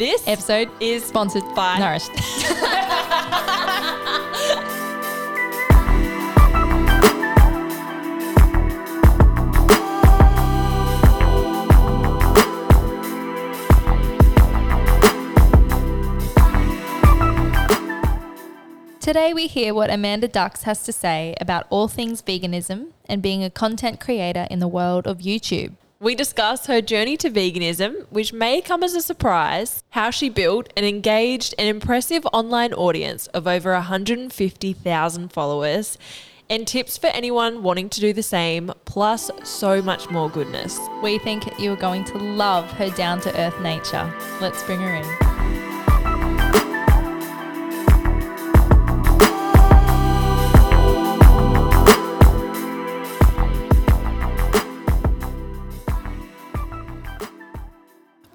This episode is sponsored by- Nourished. Today, we hear what Amanda Ducks has to say about all things veganism and being a content creator in the world of YouTube. We discuss her journey to veganism, which may come as a surprise, how she built an engaged and impressive online audience of over 150,000 followers, and tips for anyone wanting to do the same, plus so much more goodness. We think you are going to love her down to earth nature. Let's bring her in.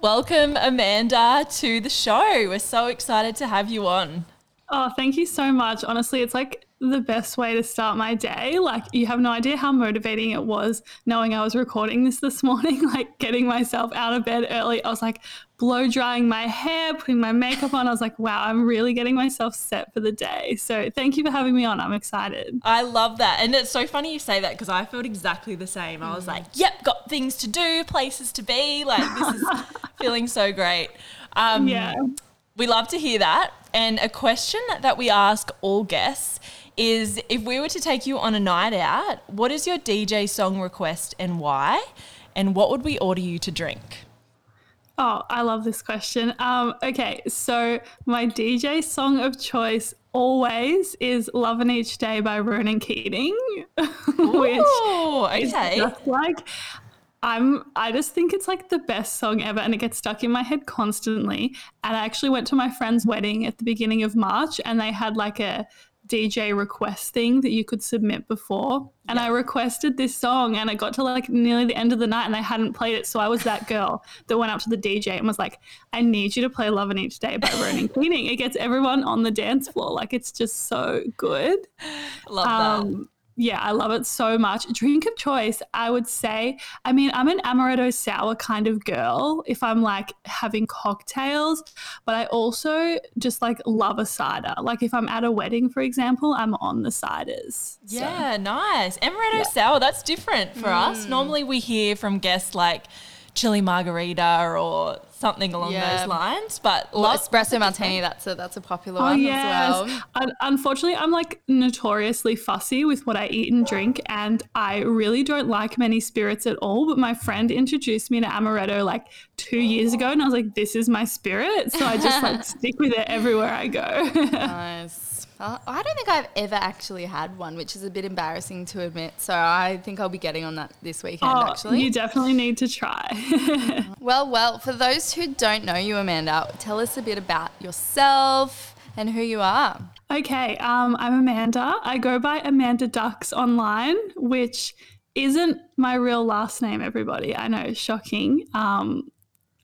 Welcome, Amanda, to the show. We're so excited to have you on. Oh, thank you so much. Honestly, it's like the best way to start my day. Like, you have no idea how motivating it was knowing I was recording this this morning, like getting myself out of bed early. I was like blow drying my hair, putting my makeup on. I was like, wow, I'm really getting myself set for the day. So, thank you for having me on. I'm excited. I love that. And it's so funny you say that because I felt exactly the same. I was like, yep, got things to do, places to be. Like, this is feeling so great. Um, Yeah. We love to hear that. And a question that we ask all guests is if we were to take you on a night out, what is your DJ song request and why? And what would we order you to drink? Oh, I love this question. Um, okay, so my DJ song of choice always is Lovin' Each Day by Ronan Keating. which Ooh, It's okay. just like I'm I just think it's like the best song ever and it gets stuck in my head constantly. And I actually went to my friend's wedding at the beginning of March and they had like a DJ request thing that you could submit before. And I requested this song and I got to like nearly the end of the night and they hadn't played it. So I was that girl that went up to the DJ and was like, I need you to play Lovin' Each Day by Ronan Keating. It gets everyone on the dance floor. Like it's just so good. Love that. Um, Yeah, I love it so much. Drink of choice, I would say. I mean, I'm an amaretto sour kind of girl if I'm like having cocktails, but I also just like love a cider. Like if I'm at a wedding, for example, I'm on the ciders. So- Yeah, nice. Amaretto sour, that's different for us. Hmm. Normally we hear from guests like chili margarita or something along Yeah. those lines, but Well, love espresso martini, that's a that's a popular Oh one yes. as well. Un- Unfortunately, I'm like notoriously fussy with what I eat and drink, and I really don't like many spirits at all. But my friend introduced me to amaretto like two years ago, and I was like, "This is my spirit," so I just like stick with it everywhere I go. Nice. Uh, I don't think I've ever actually had one, which is a bit embarrassing to admit. So I think I'll be getting on that this weekend, Oh, actually. you definitely need to try. well, well, for those who don't know you, Amanda, tell us a bit about yourself and who you are. Okay, um, I'm Amanda. I go by Amanda Ducks online, which isn't my real last name, everybody. I know, shocking. Um,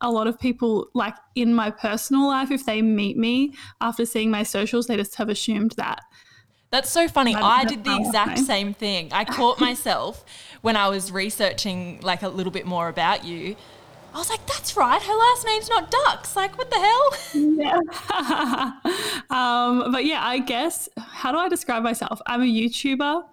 a lot of people, like in my personal life, if they meet me after seeing my socials, they just have assumed that. That's so funny. That- I did the exact same thing. I caught myself when I was researching like a little bit more about you. I was like, that's right. Her last name's not Ducks. Like, what the hell? Yeah. um, but yeah, I guess, how do I describe myself? I'm a YouTuber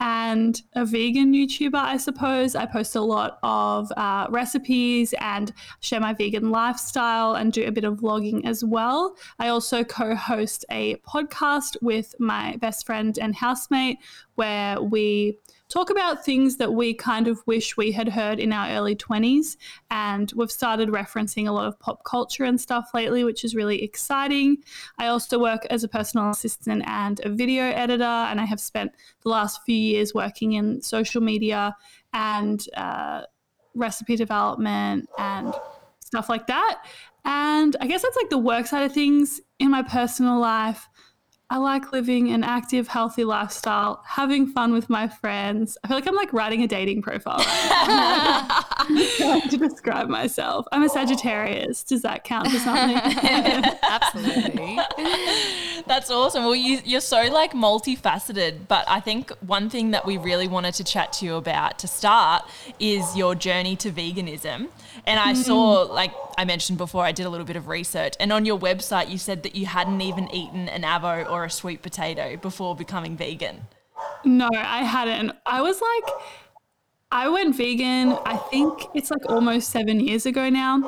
and a vegan YouTuber, I suppose. I post a lot of uh, recipes and share my vegan lifestyle and do a bit of vlogging as well. I also co host a podcast with my best friend and housemate where we talk about things that we kind of wish we had heard in our early 20s. And we've started referencing a lot of pop culture and stuff lately, which is really exciting. I also work as a personal assistant and a video editor, and I have spent the last few years working in social media and uh, recipe development and stuff like that. And I guess that's like the work side of things in my personal life. I like living an active, healthy lifestyle, having fun with my friends. I feel like I'm like writing a dating profile right to describe myself. I'm a Sagittarius. Does that count for something? Absolutely. That's awesome. Well, you, you're so like multifaceted, but I think one thing that we really wanted to chat to you about to start is your journey to veganism. And I saw, mm. like I mentioned before, I did a little bit of research, and on your website, you said that you hadn't even eaten an avo or a sweet potato before becoming vegan. No, I hadn't. I was like, I went vegan, I think it's like almost seven years ago now.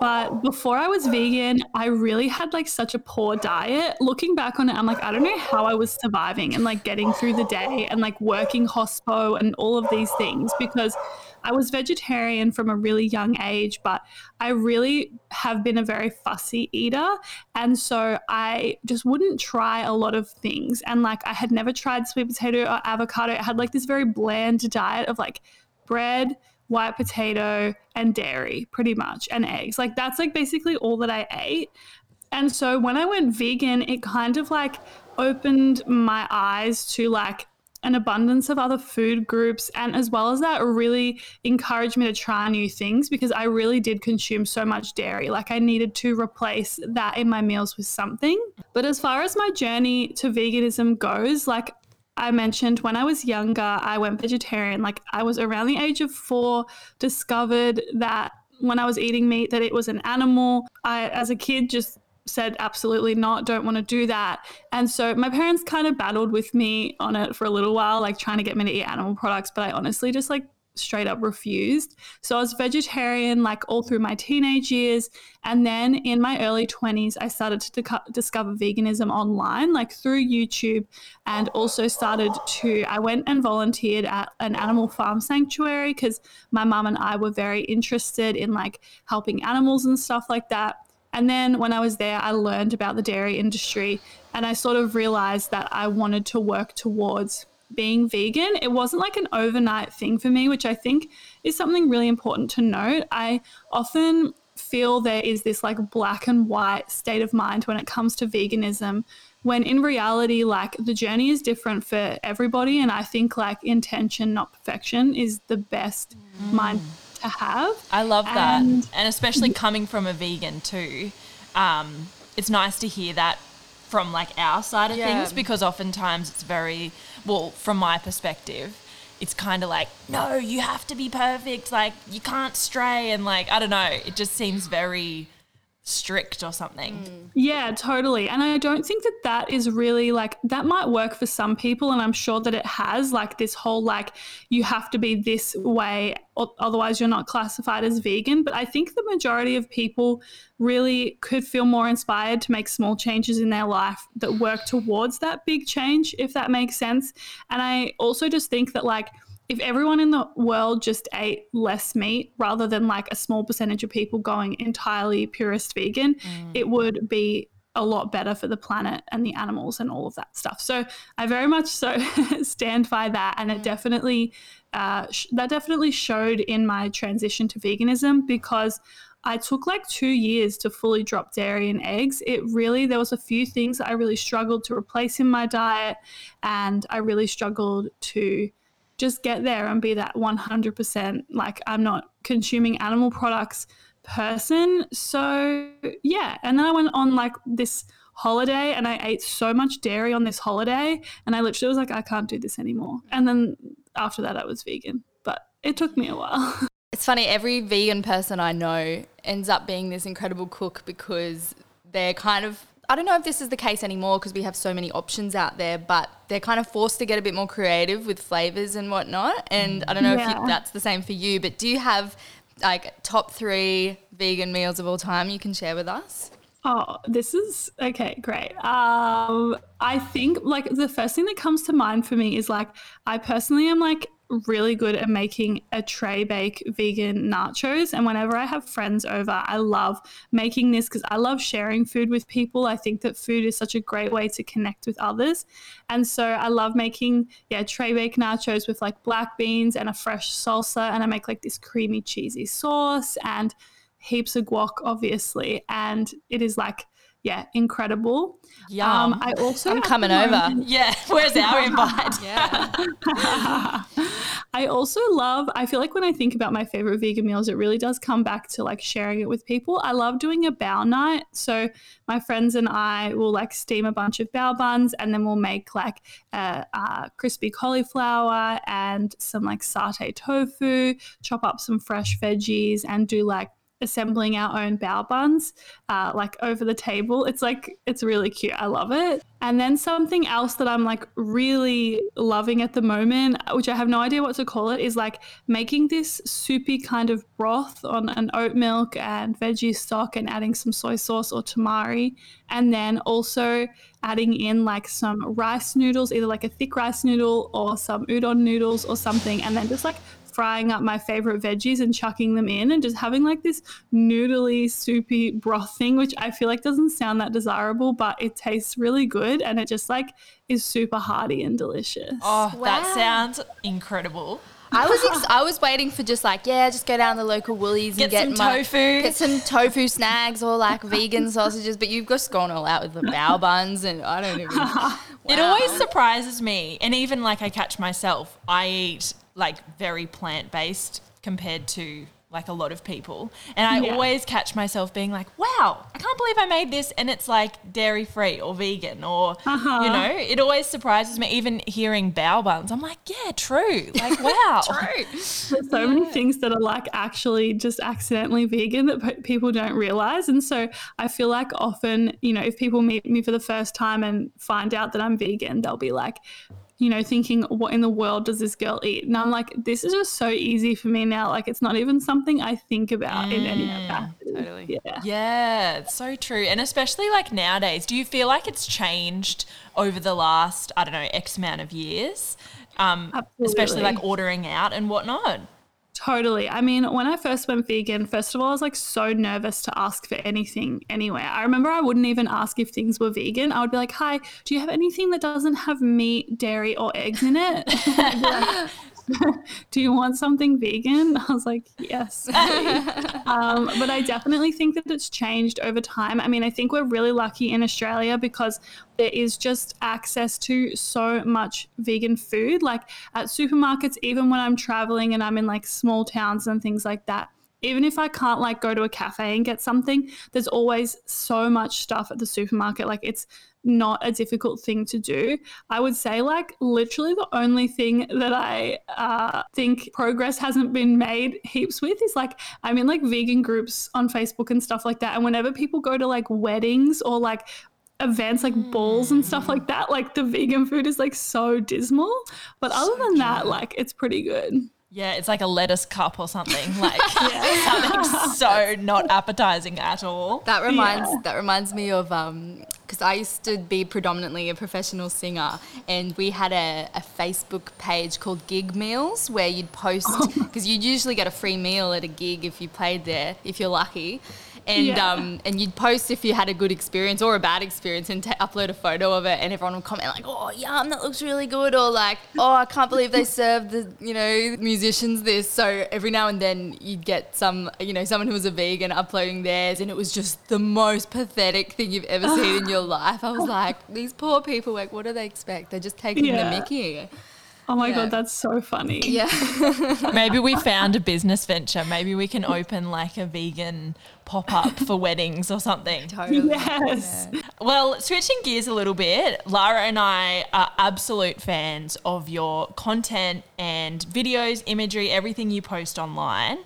But before I was vegan, I really had like such a poor diet. Looking back on it, I'm like, I don't know how I was surviving and like getting through the day and like working hospo and all of these things because I was vegetarian from a really young age, but I really have been a very fussy eater. And so I just wouldn't try a lot of things. And like I had never tried sweet potato or avocado. I had like this very bland diet of like bread, white potato, and dairy, pretty much, and eggs. Like that's like basically all that I ate. And so when I went vegan, it kind of like opened my eyes to like an abundance of other food groups. And as well as that, really encouraged me to try new things because I really did consume so much dairy. Like I needed to replace that in my meals with something. But as far as my journey to veganism goes, like I mentioned when I was younger, I went vegetarian. Like I was around the age of four, discovered that when I was eating meat that it was an animal. I as a kid just said absolutely not don't want to do that. And so my parents kind of battled with me on it for a little while like trying to get me to eat animal products but i honestly just like straight up refused. So i was vegetarian like all through my teenage years and then in my early 20s i started to discover veganism online like through youtube and also started to i went and volunteered at an animal farm sanctuary because my mum and i were very interested in like helping animals and stuff like that and then when I was there, I learned about the dairy industry and I sort of realized that I wanted to work towards being vegan. It wasn't like an overnight thing for me, which I think is something really important to note. I often feel there is this like black and white state of mind when it comes to veganism when in reality like the journey is different for everybody and i think like intention not perfection is the best mm. mind to have. I love that. And, and especially coming from a vegan too. Um, it's nice to hear that from like our side of yeah. things because oftentimes it's very well from my perspective it's kind of like no you have to be perfect like you can't stray and like i don't know it just seems very strict or something. Yeah, totally. And I don't think that that is really like that might work for some people and I'm sure that it has like this whole like you have to be this way otherwise you're not classified as vegan, but I think the majority of people really could feel more inspired to make small changes in their life that work towards that big change if that makes sense. And I also just think that like if everyone in the world just ate less meat rather than like a small percentage of people going entirely purist vegan, mm. it would be a lot better for the planet and the animals and all of that stuff. So I very much so stand by that, and it mm. definitely uh, sh- that definitely showed in my transition to veganism because I took like two years to fully drop dairy and eggs. It really, there was a few things I really struggled to replace in my diet, and I really struggled to just get there and be that 100% like I'm not consuming animal products person. So, yeah. And then I went on like this holiday and I ate so much dairy on this holiday and I literally was like I can't do this anymore. And then after that I was vegan, but it took me a while. It's funny every vegan person I know ends up being this incredible cook because they're kind of I don't know if this is the case anymore because we have so many options out there, but they're kind of forced to get a bit more creative with flavors and whatnot. And I don't know yeah. if you, that's the same for you, but do you have like top three vegan meals of all time you can share with us? Oh, this is okay, great. Um, I think like the first thing that comes to mind for me is like I personally am like really good at making a tray bake vegan nachos. And whenever I have friends over, I love making this because I love sharing food with people. I think that food is such a great way to connect with others. And so I love making, yeah, tray bake nachos with like black beans and a fresh salsa. And I make like this creamy, cheesy sauce and heaps of guac, obviously. And it is like, yeah, incredible. Yum. Um, I also I'm at the coming over. yeah, where's our invite? Yeah. I also love, I feel like when I think about my favorite vegan meals, it really does come back to like sharing it with people. I love doing a bao night. So my friends and I will like steam a bunch of bao buns and then we'll make like a, a crispy cauliflower and some like satay tofu, chop up some fresh veggies and do like assembling our own bao buns uh, like over the table. It's like it's really cute. I love it. And then something else that i'm like really loving at the moment which i have no idea what to call it is like making this soupy kind of broth on an oat milk and veggie stock and adding some soy sauce or tamari. And then also adding in like some rice noodles either like a thick rice noodle or some udon noodles or something. And then just like frying up my favorite veggies and chucking them in and just having like this noodly, soupy broth thing, which I feel like doesn't sound that desirable, but it tastes really good and it just like is super hearty and delicious. Oh, that sounds incredible. I was ex- I was waiting for just like yeah, just go down to the local Woolies Get and get some my, tofu. get some tofu snags or like vegan sausages. But you've just gone all out with the bao buns, and I don't even. It always surprises me, and even like I catch myself, I eat like very plant based compared to like a lot of people, and I Yeah. always catch myself being like, "Wow, I can't believe I made this," and it's like dairy free or vegan, or Uh-huh. you know, it always surprises me. Even hearing bao buns, I'm like, "Yeah, true." Like, wow, True. There's so many things that are like actually just accidentally vegan that people don't realize. And so I feel like often, you know, if people meet me for the first time and find out that I'm vegan, they'll be like, you know, thinking, what in the world does this girl eat? And I'm like, this is just so easy for me now. Like, it's not even something I think about in any capacity. totally. Yeah. Yeah, it's so true. And especially like nowadays, do you feel like it's changed over the last, I don't know, X amount of years? Um, especially like ordering out and whatnot. Totally. I mean, when I first went vegan, first of all, I was like so nervous to ask for anything anywhere. I remember I wouldn't even ask if things were vegan. I would be like, "Hi, do you have anything that doesn't have meat, dairy, or eggs in it?" do you want something vegan? I was like, yes. um, but I definitely think that it's changed over time. I mean, I think we're really lucky in Australia because there is just access to so much vegan food. Like at supermarkets, even when I'm traveling and I'm in like small towns and things like that, even if I can't like go to a cafe and get something, there's always so much stuff at the supermarket. Like it's not a difficult thing to do. I would say like literally the only thing that I uh, think progress hasn't been made heaps with is like I'm in like vegan groups on Facebook and stuff like that. And whenever people go to like weddings or like events like balls and stuff like that, like the vegan food is like so dismal. But other than that, like it's pretty good. Yeah, it's like a lettuce cup or something. Like something so not appetizing at all. That reminds Yeah. that reminds me of um because I used to be predominantly a professional singer, and we had a, a Facebook page called Gig Meals where you'd post because you'd usually get a free meal at a gig if you played there, if you're lucky. And Yeah. um, and you'd post if you had a good experience or a bad experience and t- upload a photo of it, and everyone would comment like, "Oh, yum, that looks really good," or like, "Oh, I can't believe they served the you know musicians this." So every now and then you'd get some you know someone who was a vegan uploading theirs, and it was just the most pathetic thing you've ever seen in your life. I was like, these poor people, like, what do they expect? They're just taking Yeah. the Mickey. Oh my Yeah. god, that's so funny. Yeah. Maybe we found a business venture. Maybe we can open like a vegan pop up for weddings or something. totally. Yes. Well, switching gears a little bit, Lara and I are absolute fans of your content and videos, imagery, everything you post online.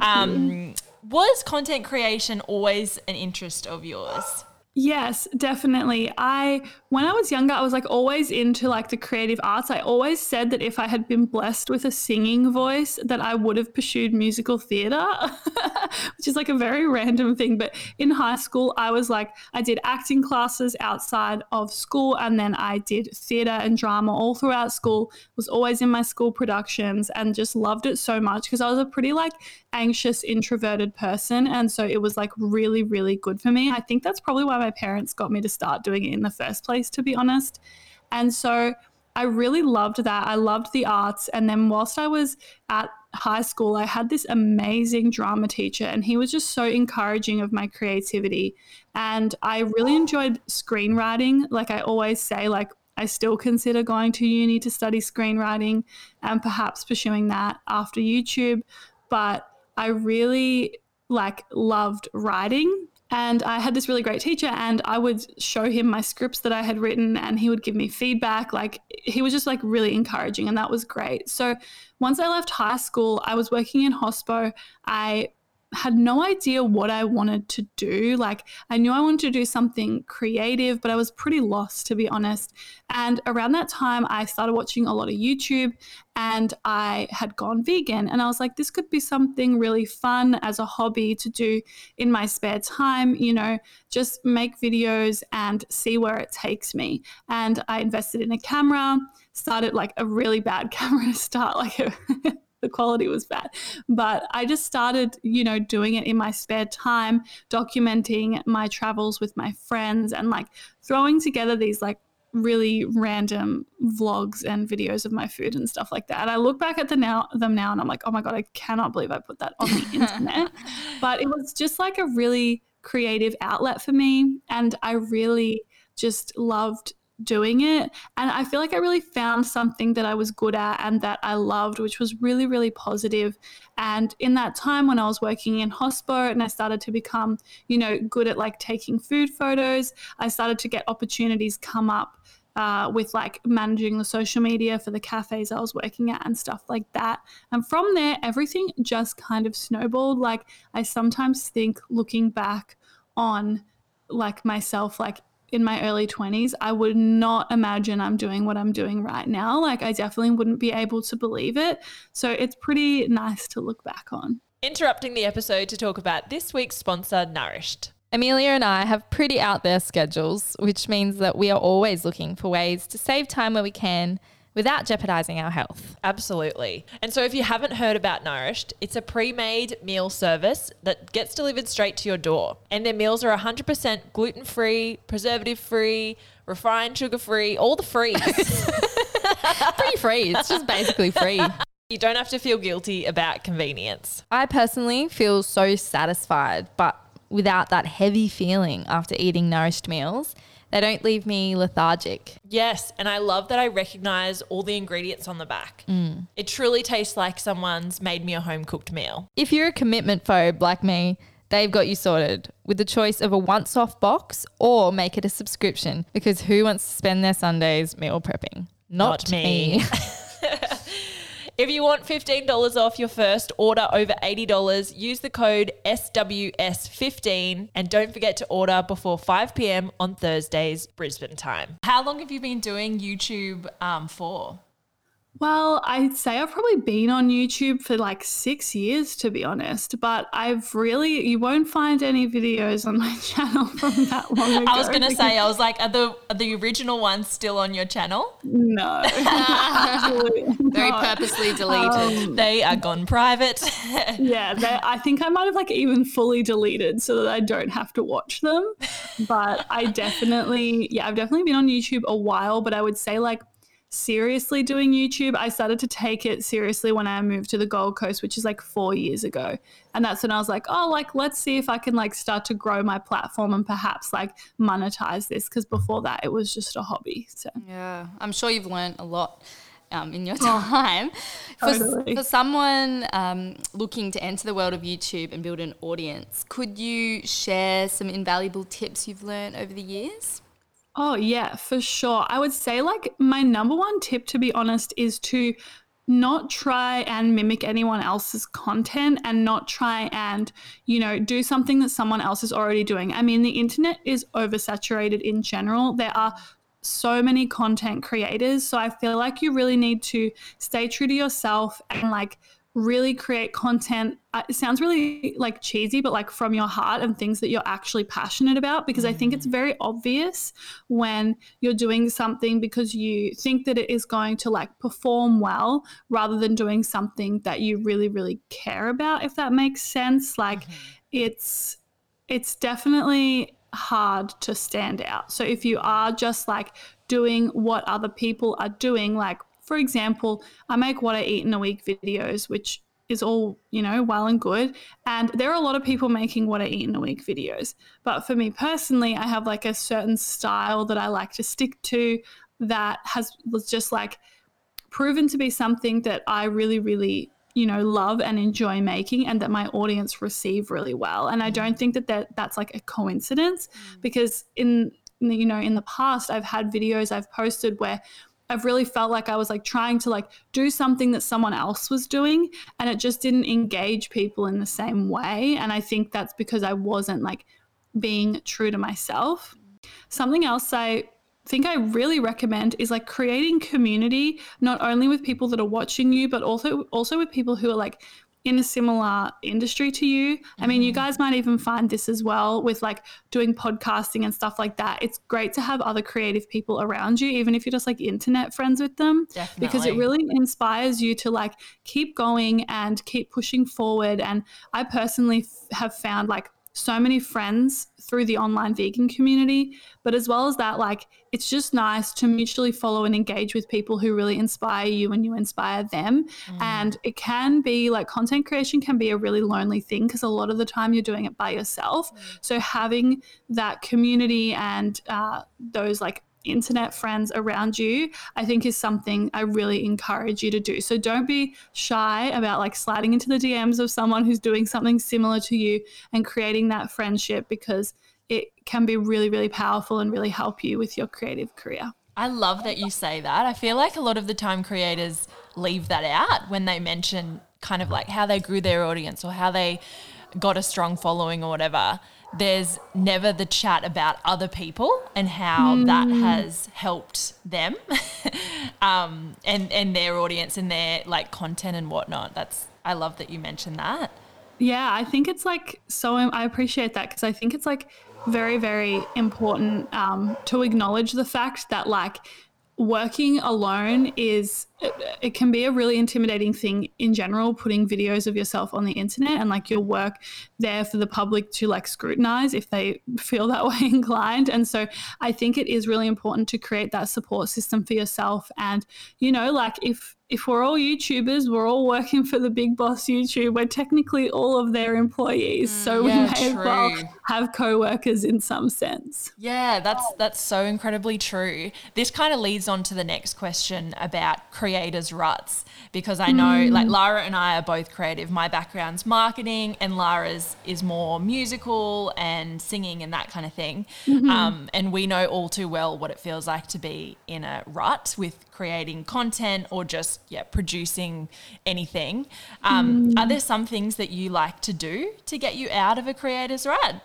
Um, was content creation always an interest of yours? Yes, definitely. I when I was younger, I was like always into like the creative arts. I always said that if I had been blessed with a singing voice, that I would have pursued musical theater, which is like a very random thing. But in high school, I was like I did acting classes outside of school, and then I did theater and drama all throughout school. Was always in my school productions, and just loved it so much because I was a pretty like anxious, introverted person, and so it was like really, really good for me. I think that's probably why my parents got me to start doing it in the first place, to be honest. And so I really loved that. I loved the arts. And then whilst I was at high school, I had this amazing drama teacher, and he was just so encouraging of my creativity. And I really enjoyed screenwriting. Like I always say, like I still consider going to uni to study screenwriting and perhaps pursuing that after YouTube. But I really like loved writing and I had this really great teacher, and I would show him my scripts that I had written, and he would give me feedback. Like, he was just like really encouraging, and that was great. So, once I left high school, I was working in hospo. I had no idea what I wanted to do. Like, I knew I wanted to do something creative, but I was pretty lost, to be honest. And around that time, I started watching a lot of YouTube and I had gone vegan. And I was like, this could be something really fun as a hobby to do in my spare time, you know, just make videos and see where it takes me. And I invested in a camera, started like a really bad camera to start, like the quality was bad. But I just started, you know, doing it in my spare time, documenting my travels with my friends and like throwing together these like really random vlogs and videos of my food and stuff like that. And I look back at the now them now and I'm like, oh my God, I cannot believe I put that on the internet. but it was just like a really creative outlet for me. And I really just loved doing it. And I feel like I really found something that I was good at and that I loved, which was really, really positive. And in that time when I was working in hospo and I started to become, you know, good at like taking food photos, I started to get opportunities come up. Uh, with like managing the social media for the cafes I was working at and stuff like that. And from there, everything just kind of snowballed. Like, I sometimes think looking back on like myself, like in my early 20s, I would not imagine I'm doing what I'm doing right now. Like, I definitely wouldn't be able to believe it. So, it's pretty nice to look back on. Interrupting the episode to talk about this week's sponsor, Nourished. Amelia and I have pretty out there schedules, which means that we are always looking for ways to save time where we can without jeopardizing our health. Absolutely. And so if you haven't heard about Nourished, it's a pre-made meal service that gets delivered straight to your door. And their meals are 100% gluten-free, preservative-free, refined sugar-free, all the frees. Pretty free. It's just basically free. You don't have to feel guilty about convenience. I personally feel so satisfied, but without that heavy feeling after eating nourished meals. They don't leave me lethargic. Yes, and I love that I recognize all the ingredients on the back. Mm. It truly tastes like someone's made me a home cooked meal. If you're a commitment phobe like me, they've got you sorted with the choice of a once off box or make it a subscription because who wants to spend their Sundays meal prepping? Not, Not me. me. If you want $15 off your first order over $80, use the code SWS15 and don't forget to order before 5 p.m. on Thursdays, Brisbane time. How long have you been doing YouTube um, for? Well, I'd say I've probably been on YouTube for like six years, to be honest. But I've really, you won't find any videos on my channel from that long ago. I was going to say, I was like, are the, are the original ones still on your channel? No. Very purposely deleted. Um, they are gone private. yeah, I think I might have like even fully deleted so that I don't have to watch them. But I definitely, yeah, I've definitely been on YouTube a while, but I would say like seriously doing YouTube, I started to take it seriously when I moved to the Gold Coast, which is like four years ago. And that's when I was like, oh, like, let's see if I can like start to grow my platform and perhaps like monetize this. Cause before that, it was just a hobby. So, yeah, I'm sure you've learned a lot. Um, in your time. Oh, totally. for, for someone um, looking to enter the world of YouTube and build an audience, could you share some invaluable tips you've learned over the years? Oh, yeah, for sure. I would say, like, my number one tip, to be honest, is to not try and mimic anyone else's content and not try and, you know, do something that someone else is already doing. I mean, the internet is oversaturated in general. There are so many content creators. So I feel like you really need to stay true to yourself and, like, really create content. Uh, it sounds really like cheesy, but like from your heart and things that you're actually passionate about. Because I think it's mm. very obvious when you're doing something because you think that it is going to like perform well rather than doing something that you really, really care about, if that makes sense. Like mm-hmm. it's, it's definitely hard to stand out. So if you are just like doing what other people are doing, like for example, I make what I eat in a week videos, which is all, you know, well and good. And there are a lot of people making what I eat in a week videos. But for me personally, I have like a certain style that I like to stick to that has was just like proven to be something that I really, really you know love and enjoy making and that my audience receive really well and i mm. don't think that, that that's like a coincidence mm. because in you know in the past i've had videos i've posted where I've really felt like I was like trying to like do something that someone else was doing and it just didn't engage people in the same way and I think that's because I wasn't like being true to myself. Something else I think I really recommend is like creating community not only with people that are watching you but also also with people who are like in a similar industry to you. I mean, you mm-hmm. guys might even find this as well with like doing podcasting and stuff like that. It's great to have other creative people around you, even if you're just like internet friends with them, Definitely. because it really inspires you to like keep going and keep pushing forward. And I personally f- have found like so many friends through the online vegan community. But as well as that, like it's just nice to mutually follow and engage with people who really inspire you and you inspire them. Mm. And it can be like content creation can be a really lonely thing because a lot of the time you're doing it by yourself. Mm. So having that community and uh, those like internet friends around you, I think is something I really encourage you to do. So don't be shy about like sliding into the DMs of someone who's doing something similar to you and creating that friendship because it can be really, really powerful and really help you with your creative career. I love that you say that. I feel like a lot of the time creators leave that out when they mention kind of like how they grew their audience or how they got a strong following or whatever there's never the chat about other people and how mm. that has helped them um, and and their audience and their like content and whatnot. That's I love that you mentioned that. Yeah, I think it's like so. I appreciate that because I think it's like very very important um, to acknowledge the fact that like working alone is it can be a really intimidating thing in general putting videos of yourself on the internet and like your work there for the public to like scrutinize if they feel that way inclined. And so i think it is really important to create that support system for yourself. And you know like if if we're all YouTubers, we're all working for the big boss YouTube. We're technically all of their employees, mm, so yeah, we may true. as well have co-workers in some sense. Yeah, that's that's so incredibly true. This kind of leads on to the next question about creators' ruts because I know mm. like Lara and I are both creative. My background's marketing, and Lara's is more musical and singing and that kind of thing. Mm-hmm. Um, and we know all too well what it feels like to be in a rut with creating content or just yeah producing anything. Um, mm. Are there some things that you like to do to get you out of a creator's rut?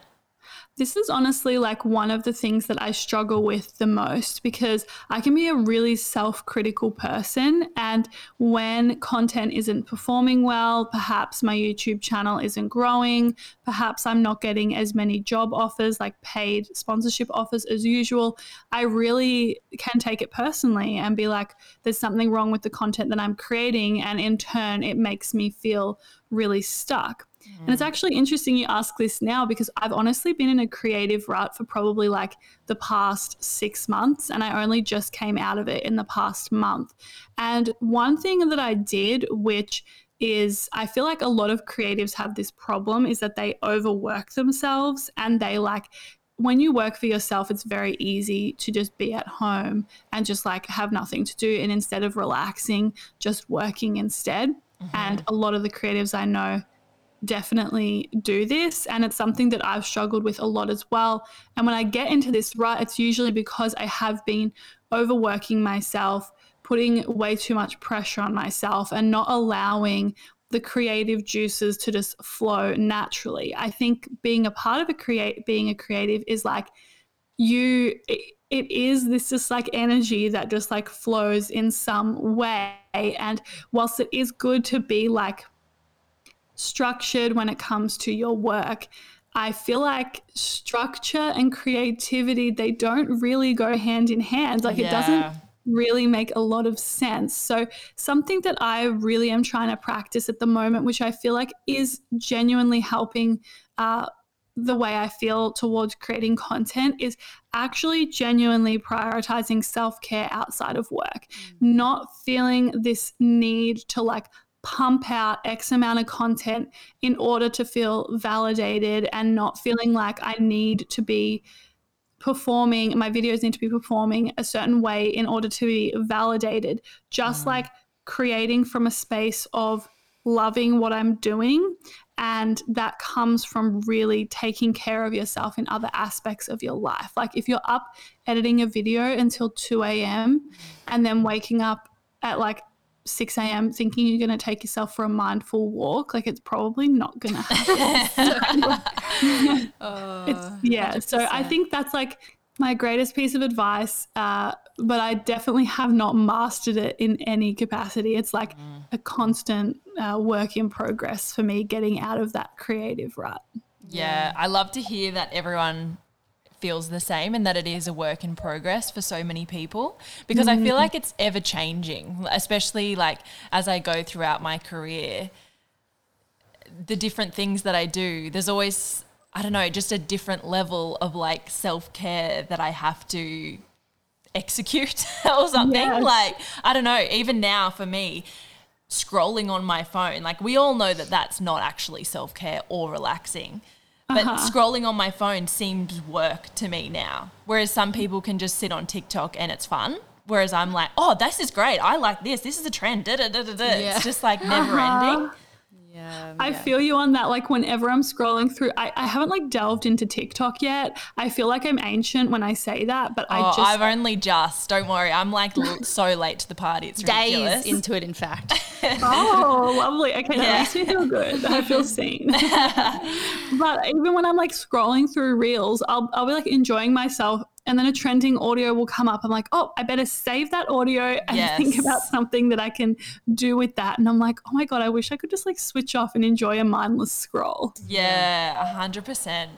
This is honestly like one of the things that I struggle with the most because I can be a really self critical person. And when content isn't performing well, perhaps my YouTube channel isn't growing, perhaps I'm not getting as many job offers, like paid sponsorship offers as usual, I really can take it personally and be like, there's something wrong with the content that I'm creating. And in turn, it makes me feel really stuck. Mm. And it's mm. actually interesting you ask this now because I've honestly been in a creative rut for probably like the past six months, and I only just came out of it in the past month. And one thing that I did, which is I feel like a lot of creatives have this problem is that they overwork themselves and they like when you work for yourself, it's very easy to just be at home and just like have nothing to do. And instead of relaxing, just working instead. Mm-hmm. And a lot of the creatives I know definitely do this. And it's something that I've struggled with a lot as well. And when I get into this rut, it's usually because I have been overworking myself, putting way too much pressure on myself, and not allowing the creative juices to just flow naturally. I think being a part of a create being a creative is like you it, it is this just like energy that just like flows in some way and whilst it is good to be like structured when it comes to your work. I feel like structure and creativity, they don't really go hand in hand. Like yeah. it doesn't really make a lot of sense. So, something that I really am trying to practice at the moment, which I feel like is genuinely helping uh, the way I feel towards creating content, is actually genuinely prioritizing self care outside of work, mm. not feeling this need to like pump out X amount of content in order to feel validated and not feeling like I need to be performing, my videos need to be performing a certain way in order to be validated. Just mm. like creating from a space of loving what I'm doing. And that comes from really taking care of yourself in other aspects of your life. Like if you're up editing a video until 2 a.m. and then waking up at like 6 a.m. thinking you're going to take yourself for a mindful walk, like it's probably not going to happen. oh, yeah. 100%. So I think that's like my greatest piece of advice, uh, but I definitely have not mastered it in any capacity. It's like mm. a constant uh, work in progress for me getting out of that creative rut. Yeah, I love to hear that everyone feels the same and that it is a work in progress for so many people because mm. I feel mm. like it's ever changing, especially like as I go throughout my career. The different things that I do, there's always I don't know, just a different level of like self care that I have to execute or something. Yes. Like, I don't know, even now for me, scrolling on my phone, like, we all know that that's not actually self care or relaxing. But uh-huh. scrolling on my phone seems work to me now. Whereas some people can just sit on TikTok and it's fun. Whereas I'm like, oh, this is great. I like this. This is a trend. Da, da, da, da, da. Yeah. It's just like never uh-huh. ending. Yeah, I yeah. feel you on that. Like whenever I'm scrolling through, I, I haven't like delved into TikTok yet. I feel like I'm ancient when I say that, but I oh, just I've only just. Don't worry, I'm like so late to the party. It's ridiculous. Days into it, in fact. oh, lovely. Okay, that makes me feel good. I feel seen. but even when I'm like scrolling through reels, I'll I'll be like enjoying myself and then a trending audio will come up. I'm like, oh, I better save that audio and yes. think about something that I can do with that. And I'm like, oh my God, I wish I could just like switch off and enjoy a mindless scroll. Yeah, a hundred percent.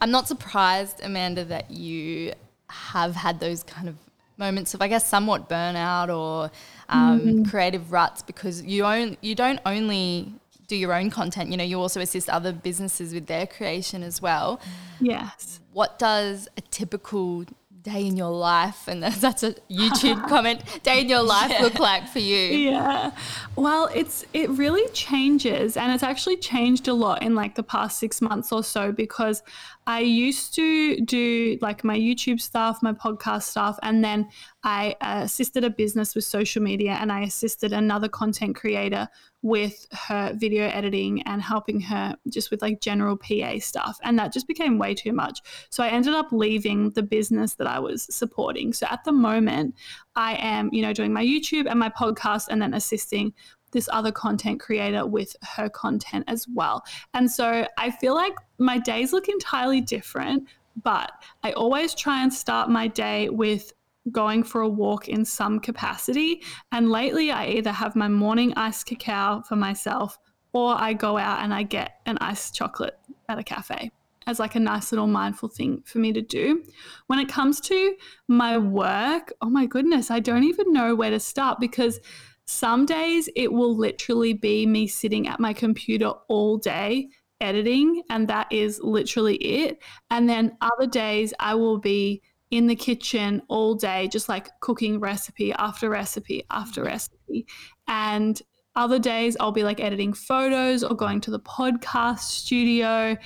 I'm not surprised, Amanda, that you have had those kind of moments of, I guess, somewhat burnout or um, mm. creative ruts because you own you don't only do your own content. You know, you also assist other businesses with their creation as well. Yes what does a typical day in your life and that's a youtube comment day in your life yeah. look like for you yeah well it's it really changes and it's actually changed a lot in like the past six months or so because i used to do like my youtube stuff my podcast stuff and then i assisted a business with social media and i assisted another content creator with her video editing and helping her just with like general PA stuff. And that just became way too much. So I ended up leaving the business that I was supporting. So at the moment, I am, you know, doing my YouTube and my podcast and then assisting this other content creator with her content as well. And so I feel like my days look entirely different, but I always try and start my day with going for a walk in some capacity. And lately, I either have my morning iced cacao for myself or I go out and I get an iced chocolate at a cafe as like a nice little mindful thing for me to do. When it comes to my work, oh my goodness, I don't even know where to start because some days it will literally be me sitting at my computer all day editing, and that is literally it. And then other days I will be in the kitchen all day, just like cooking recipe after recipe after mm. recipe. And other days I'll be like editing photos or going to the podcast studio.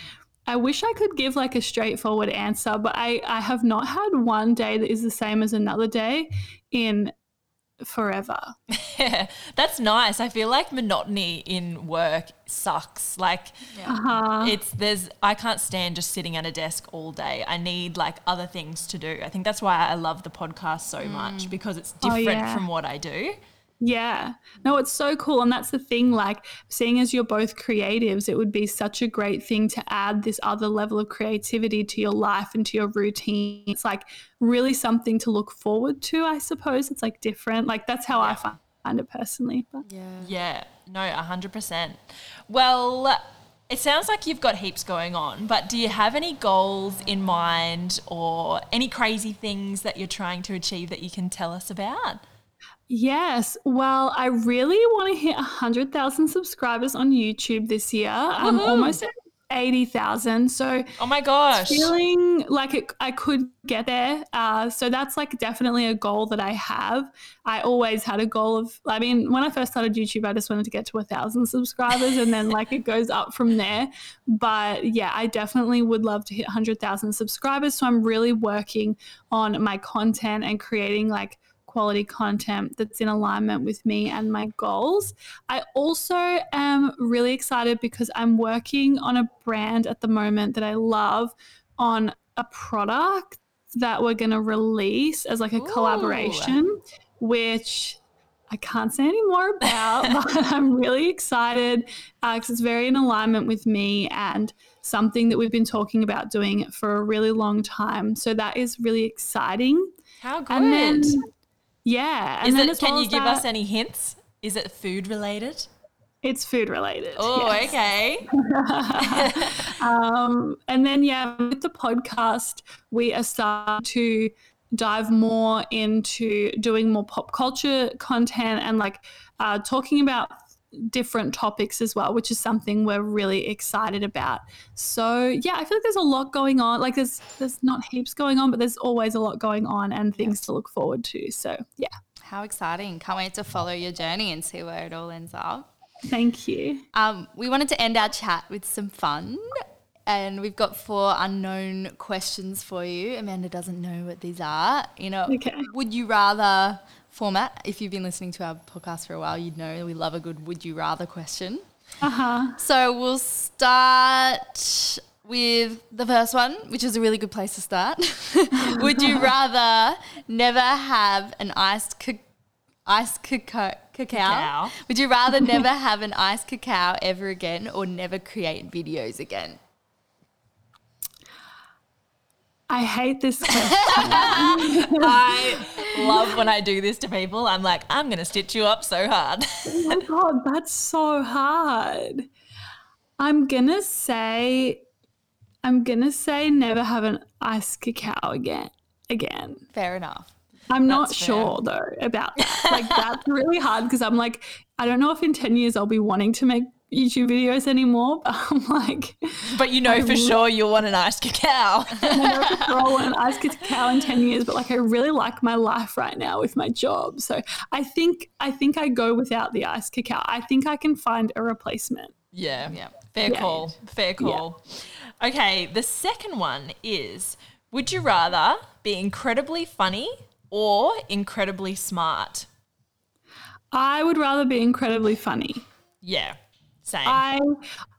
I wish I could give like a straightforward answer, but I, I have not had one day that is the same as another day in forever. Yeah, that's nice. I feel like monotony in work sucks. Like yeah. uh-huh. it's there's I can't stand just sitting at a desk all day. I need like other things to do. I think that's why I love the podcast so mm. much because it's oh, different oh, yeah. from what I do. Yeah. No, it's so cool. And that's the thing, like, seeing as you're both creatives, it would be such a great thing to add this other level of creativity to your life and to your routine. It's like really something to look forward to, I suppose. It's like different. Like, that's how yeah. I find it personally. But. Yeah. Yeah. No, 100%. Well, it sounds like you've got heaps going on, but do you have any goals in mind or any crazy things that you're trying to achieve that you can tell us about? Yes. Well, I really want to hit 100,000 subscribers on YouTube this year. I'm almost at 80,000. So Oh my gosh. feeling like it, I could get there. Uh, so that's like definitely a goal that I have. I always had a goal of, I mean, when I first started YouTube, I just wanted to get to a thousand subscribers and then like it goes up from there. But yeah, I definitely would love to hit 100,000 subscribers. So I'm really working on my content and creating like quality content that's in alignment with me and my goals. I also am really excited because I'm working on a brand at the moment that I love on a product that we're going to release as like a Ooh. collaboration, which I can't say any more about, but I'm really excited uh, because it's very in alignment with me and something that we've been talking about doing for a really long time. So that is really exciting. How good. And then, yeah. And Is then it, can well you give that, us any hints? Is it food related? It's food related. Oh, yes. okay. um, and then, yeah, with the podcast, we are starting to dive more into doing more pop culture content and like uh, talking about different topics as well, which is something we're really excited about. So yeah, I feel like there's a lot going on. Like there's there's not heaps going on, but there's always a lot going on and things to look forward to. So yeah, How exciting. Can't wait to follow your journey and see where it all ends up. thank you. Um, we wanted to end our chat with some fun. And we've got four unknown questions for you. Amanda doesn't know what these are. You know, Okay. would you rather format? If you've been listening to our podcast for a while, you'd know we love a good would you rather question. Uh huh. So we'll start with the first one, which is a really good place to start. Would you rather never have an iced iced cacao? Cacao. Would you rather never have an iced cacao ever again, or never create videos again? I hate this question. I love when I do this to people. I'm like, I'm going to stitch you up so hard. oh my god, that's so hard. I'm gonna say, I'm gonna say never have an iced cacao again. Again. Fair enough. I'm not fair. sure though about that. Like that's really hard because I'm like, I don't know if in 10 years I'll be wanting to make YouTube videos anymore. But I'm like, But you know for sure you'll want an ice cacao. I know for sure I want an iced cacao in 10 years, but like I really like my life right now with my job. So I think I think I go without the ice cacao. I think I can find a replacement. Yeah. Yeah. Fair Yeah. call. Fair call. Okay, the second one is would you rather be incredibly funny or incredibly smart? I would rather be incredibly funny. Yeah. Same. I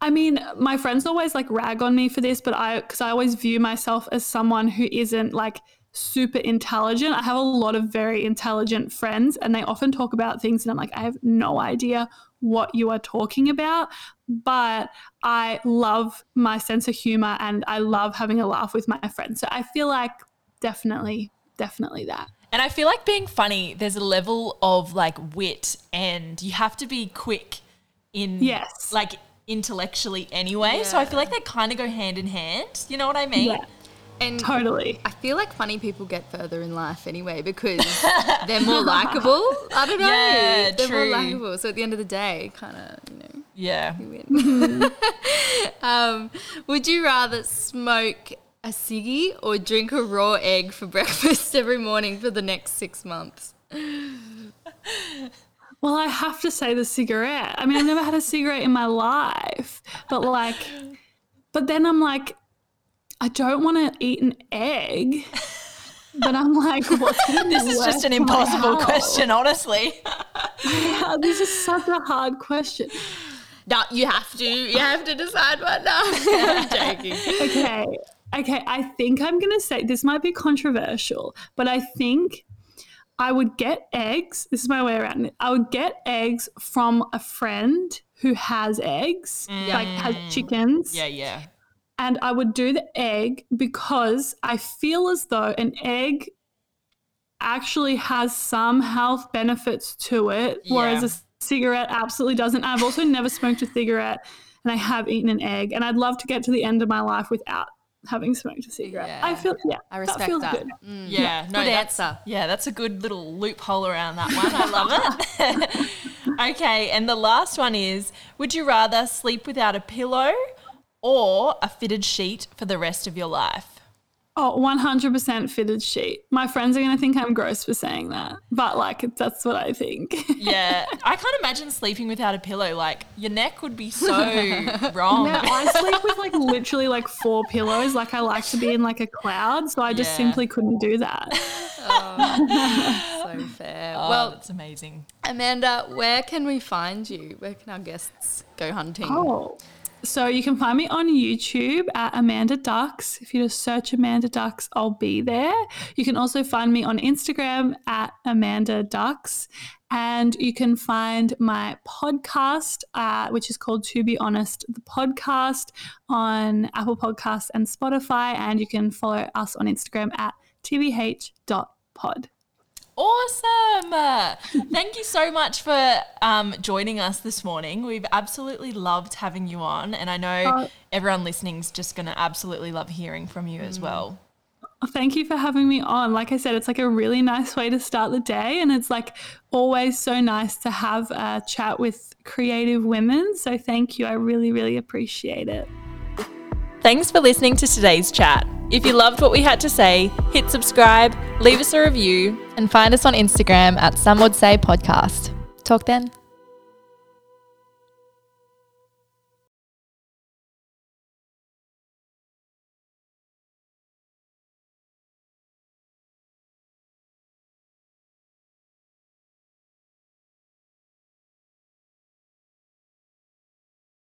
I mean, my friends always like rag on me for this, but I cuz I always view myself as someone who isn't like super intelligent. I have a lot of very intelligent friends and they often talk about things and I'm like I have no idea what you are talking about, but I love my sense of humor and I love having a laugh with my friends. So I feel like definitely definitely that. And I feel like being funny, there's a level of like wit and you have to be quick in Yes. like intellectually anyway. So I feel like they kind of go hand in hand. You know what I mean? Yeah. And Totally. I feel like funny people get further in life anyway because they're more likable. I don't know. Yeah, they're true. more likable. So at the end of the day, kind of, you know, Yeah. you win. um, would you rather smoke a ciggy or drink a raw egg for breakfast every morning for the next six months? Well, I have to say the cigarette. I mean, I've never had a cigarette in my life, but like, but then I'm like, I don't want to eat an egg. But I'm like, what's This is just an impossible question, honestly. Yeah, this is such a hard question. No, you have to. You have to decide what. No, I'm joking. Okay, okay. I think I'm gonna say this might be controversial, but I think I would get eggs. This is my way around it. I would get eggs from a friend who has eggs, like has mm. chickens. Yeah, yeah. and I would do the egg because I feel as though an egg actually has some health benefits to it, whereas a cigarette absolutely doesn't. I've also never smoked a cigarette and I have eaten an egg, and I'd love to get to the end of my life without having smoked a cigarette. Yeah. I feel, yeah, I respect feels that. good. Mm. Yeah, no, Good that's, answer. Yeah, that's a good little loophole around that one. I love it. okay, and the last one is: Would you rather sleep without a pillow or a fitted sheet for the rest of your life? Oh, 100% fitted sheet. My friends are going to think I'm gross for saying that, but like that's what I think. Yeah, I can't imagine sleeping without a pillow. Like your neck would be so wrong. Yeah, I sleep with like literally like four pillows. Like I like to be in like a cloud, so I just Yeah. simply couldn't do that. Oh, so fair. Oh, well, that's amazing. Amanda, where can we find you? Where can our guests go hunting? Oh. So you can find me on YouTube at Amanda Ducks. If you just search Amanda Ducks, I'll be there. You can also find me on Instagram at Amanda Ducks. And you can find my podcast, uh, which is called To Be Honest, the podcast on Apple Podcasts and Spotify. And you can follow us on Instagram at tbh.pod. Awesome. Thank you so much for um, joining us this morning. We've absolutely loved having you on. And I know Oh. everyone listening is just going to absolutely love hearing from you Mm. as well. Thank you for having me on. Like I said, it's like a really nice way to start the day. And it's like always so nice to have a chat with creative women. So thank you. I really, really appreciate it. Thanks for listening to today's chat. If you loved what we had to say, hit subscribe, leave us a review, And find us on Instagram at Some Would Say Podcast. Talk then.